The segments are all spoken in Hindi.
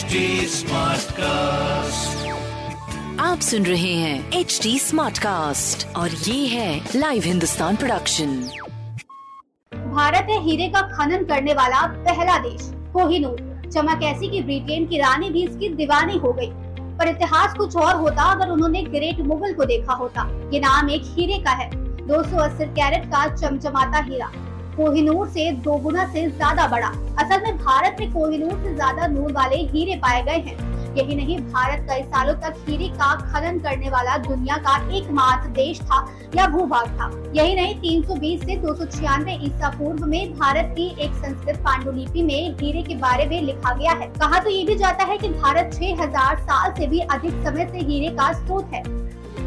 HD Smartcast. आप सुन रहे हैं एच डी स्मार्ट कास्ट और ये है लाइव हिंदुस्तान प्रोडक्शन भारत है हीरे का खनन करने वाला पहला देश कोहिनूर। चमक ऐसी की ब्रिटेन की रानी भी इसकी दीवानी हो गई। पर इतिहास कुछ और होता अगर उन्होंने ग्रेट मुगल को देखा होता। ये नाम एक हीरे का है। 280 कैरेट का चमचमाता हीरा। कोहिनूर से दो गुना से ज़्यादा बड़ा। असल में भारत में कोहिनूर से ज़्यादा नूर वाले हीरे पाए गए हैं। यही नहीं, भारत कई सालों तक हीरे का खनन करने वाला दुनिया का एकमात्र देश था या भूभाग था। यही नहीं 320 से दो ईसा पूर्व में भारत की एक संस्कृत पांडुलिपि में हीरे के बारे में लिखा गया है। कहा तो ये भी जाता है कि भारत 6000 साल से भी अधिक समय से हीरे का स्रोत है।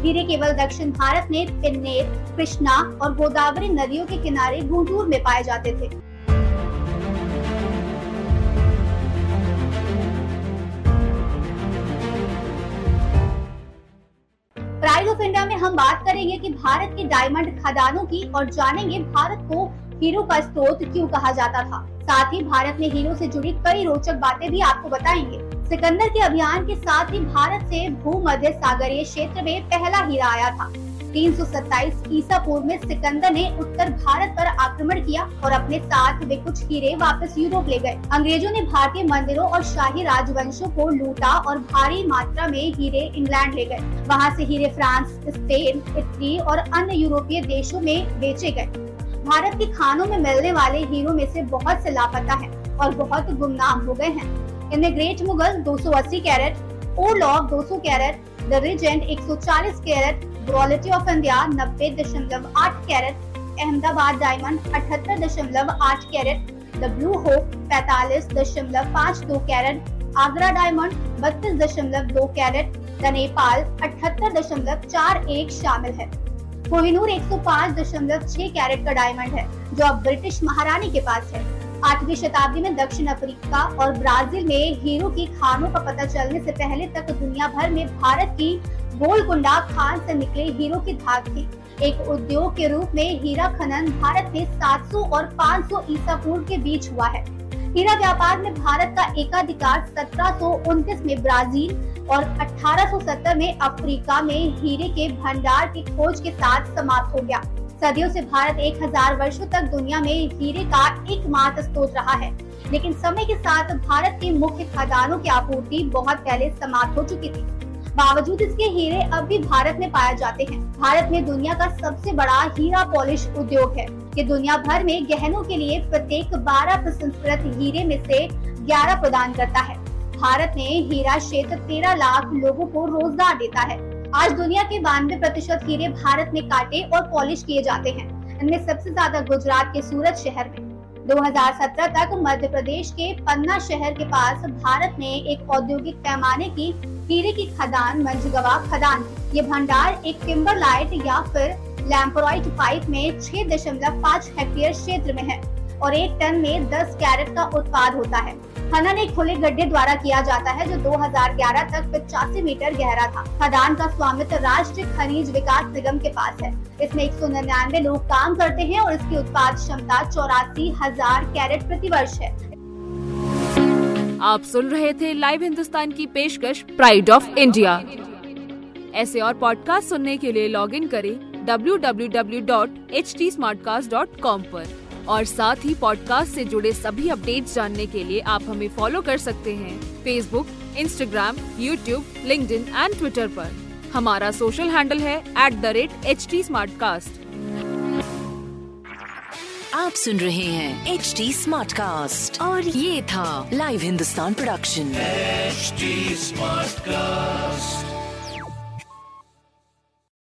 हीरे केवल दक्षिण भारत में पिन्नेर कृष्णा और गोदावरी नदियों के किनारे गुंटूर में पाए जाते थे। प्राइड ऑफ़ इंडिया में हम बात करेंगे कि भारत के डायमंड खदानों की और जानेंगे भारत को हीरो का स्रोत क्यों कहा जाता था। साथ ही भारत में हीरो से जुड़ी कई रोचक बातें भी आपको बताएँगे। सिकंदर के अभियान के साथ ही भारत से भूमध्य सागरीय क्षेत्र में पहला हीरा आया था। 327 ईसा पूर्व में सिकंदर ने उत्तर भारत पर आक्रमण किया और अपने साथ वे कुछ हीरे वापस यूरोप ले गए। अंग्रेज़ों ने भारतीय मंदिरों और शाही राजवंशों को लूटा और भारी मात्रा में हीरे इंग्लैंड ले गए। वहाँ से हीरे फ्रांस, स्पेन, इटली और अन्य यूरोपीय देशों में बेचे गए। भारत के खानों में मिलने वाले हीरो में से बहुत से लापता है और बहुत गुमनाम हो गए हैं। इनमें ग्रेट मुगल 280 कैरेट ओलॉक 200 carat, the Regent 140 carat quality of India नब्बे दशमलव आठ कैरेट, अहमदाबाद डायमंड अठहत्तर दशमलव आठ कैरेट, द ब्लू होप पैतालीस दशमलव पाँच दो कैरेट, आगरा डायमंड बत्तीस दशमलव दो कैरेट, द नेपाल अठहत्तर दशमलव चार एक शामिल है। कोहिनूर 105.6 कैरेट का डायमंड है, जो अब ब्रिटिश महारानी के पास है। आठवीं शताब्दी में दक्षिण अफ्रीका और ब्राज़ील में हीरो की खानों का पता चलने से पहले तक दुनिया भर में भारत की गोलकुंडा खान से निकले हीरो की धाक थी। एक उद्योग के रूप में हीरा खनन भारत में 700 और 500 ईसा पूर्व के बीच हुआ है। हीरा व्यापार में भारत का एकाधिकार सत्रह सौ उनतीस में ब्राज़ील और 1870 में अफ्रीका में हीरे के भंडार की खोज के साथ समाप्त हो गया। सदियों से भारत एक हज़ार वर्षो तक दुनिया में हीरे का एकमात्र स्रोत रहा है। लेकिन समय के साथ भारत के मुख्य खदानों की आपूर्ति बहुत पहले समाप्त हो चुकी थी। बावजूद इसके हीरे अब भी भारत में पाए जाते हैं। भारत में दुनिया का सबसे बड़ा हीरा पॉलिश उद्योग है ये दुनिया भर में गहनों के लिए प्रत्येक 12 प्रसंस्कृत हीरे में से 11 प्रदान करता है। भारत में हीरा क्षेत्र 13 लाख लोगों को रोज़गार देता है। आज दुनिया के बानवे प्रतिशत हीरे भारत में काटे और पॉलिश किए जाते हैं। इनमें सबसे ज़्यादा गुजरात के सूरत शहर में। 2017 तक मध्य प्रदेश के पन्ना शहर के पास भारत में एक औद्योगिक पैमाने की हीरे की खदान, मंजगवा खदान, ये भंडार एक टिम्बर लाइट या फिर लैम्पोराइट पाइप में छह दशमलव पाँच हेक्टेयर क्षेत्र में है और एक टन में 10 कैरेट का उत्पाद होता है। खनन एक खुले गड्ढे द्वारा किया जाता है, जो 2011 तक पचासी मीटर गहरा था। खदान का स्वामित्व राष्ट्रीय खनिज विकास निगम के पास है। इसमें एक सौ निन्यानवे लोग काम करते हैं और इसकी उत्पाद क्षमता चौरासी हज़ार कैरेट प्रति वर्ष है। आप सुन रहे थे लाइव हिंदुस्तान की पेशकश प्राइड ऑफ़ इंडिया ऐसे और पॉडकास्ट सुनने के लिए लॉग इन करें कॉम पर। और साथ ही पॉडकास्ट से जुड़े सभी अपडेट्स जानने के लिए आप हमें फॉलो कर सकते हैं। Facebook Instagram YouTube link and Twitter पर। हमारा सोशल हैंडल है at the rate H T आप सुन रहे हैं एच टी और ये था live Hindustan production HD Smartcast.